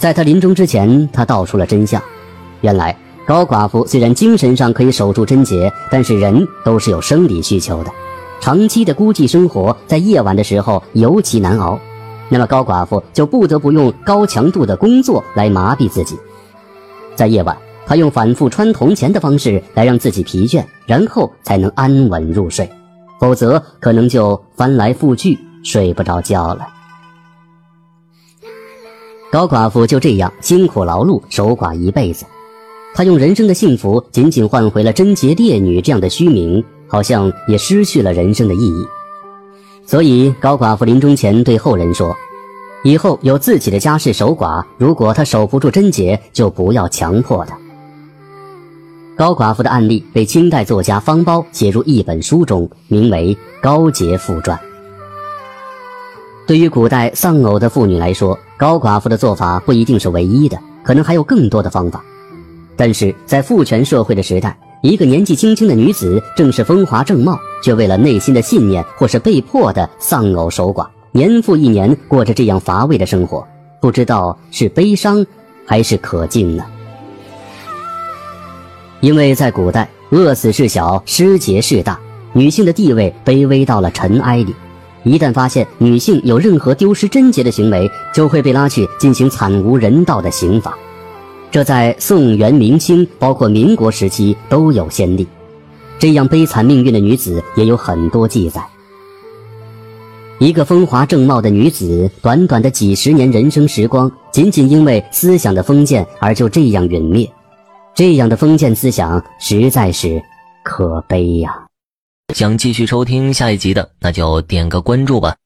在他临终之前，他道出了真相：原来高寡妇虽然精神上可以守住贞洁，但是人都是有生理需求的，长期的孤寂生活在夜晚的时候尤其难熬。那么高寡妇就不得不用高强度的工作来麻痹自己，在夜晚，她用反复穿铜钱的方式来让自己疲倦，然后才能安稳入睡，否则可能就翻来覆去睡不着觉了。高寡妇就这样辛苦劳碌守寡一辈子，她用人生的幸福仅仅换回了贞洁烈女这样的虚名，好像也失去了人生的意义。所以，高寡妇临终前对后人说：“以后有自己的家事守寡，如果她守不住贞洁，就不要强迫她。”高寡妇的案例被清代作家方苞写入一本书中，名为《高洁妇传》。对于古代丧偶的妇女来说，高寡妇的做法不一定是唯一的，可能还有更多的方法。但是在父权社会的时代，一个年纪轻轻的女子，正是风华正茂，却为了内心的信念或是被迫的丧偶守寡，年复一年过着这样乏味的生活，不知道是悲伤还是可敬呢？因为在古代，饿死事小，失节事大，女性的地位卑微到了尘埃里，一旦发现女性有任何丢失贞洁的行为，就会被拉去进行惨无人道的刑罚。这在宋元明清，包括民国时期都有先例。这样悲惨命运的女子也有很多记载。一个风华正茂的女子，短短的几十年人生时光，仅仅因为思想的封建而就这样陨灭，这样的封建思想实在是可悲呀！想继续收听下一集的，那就点个关注吧。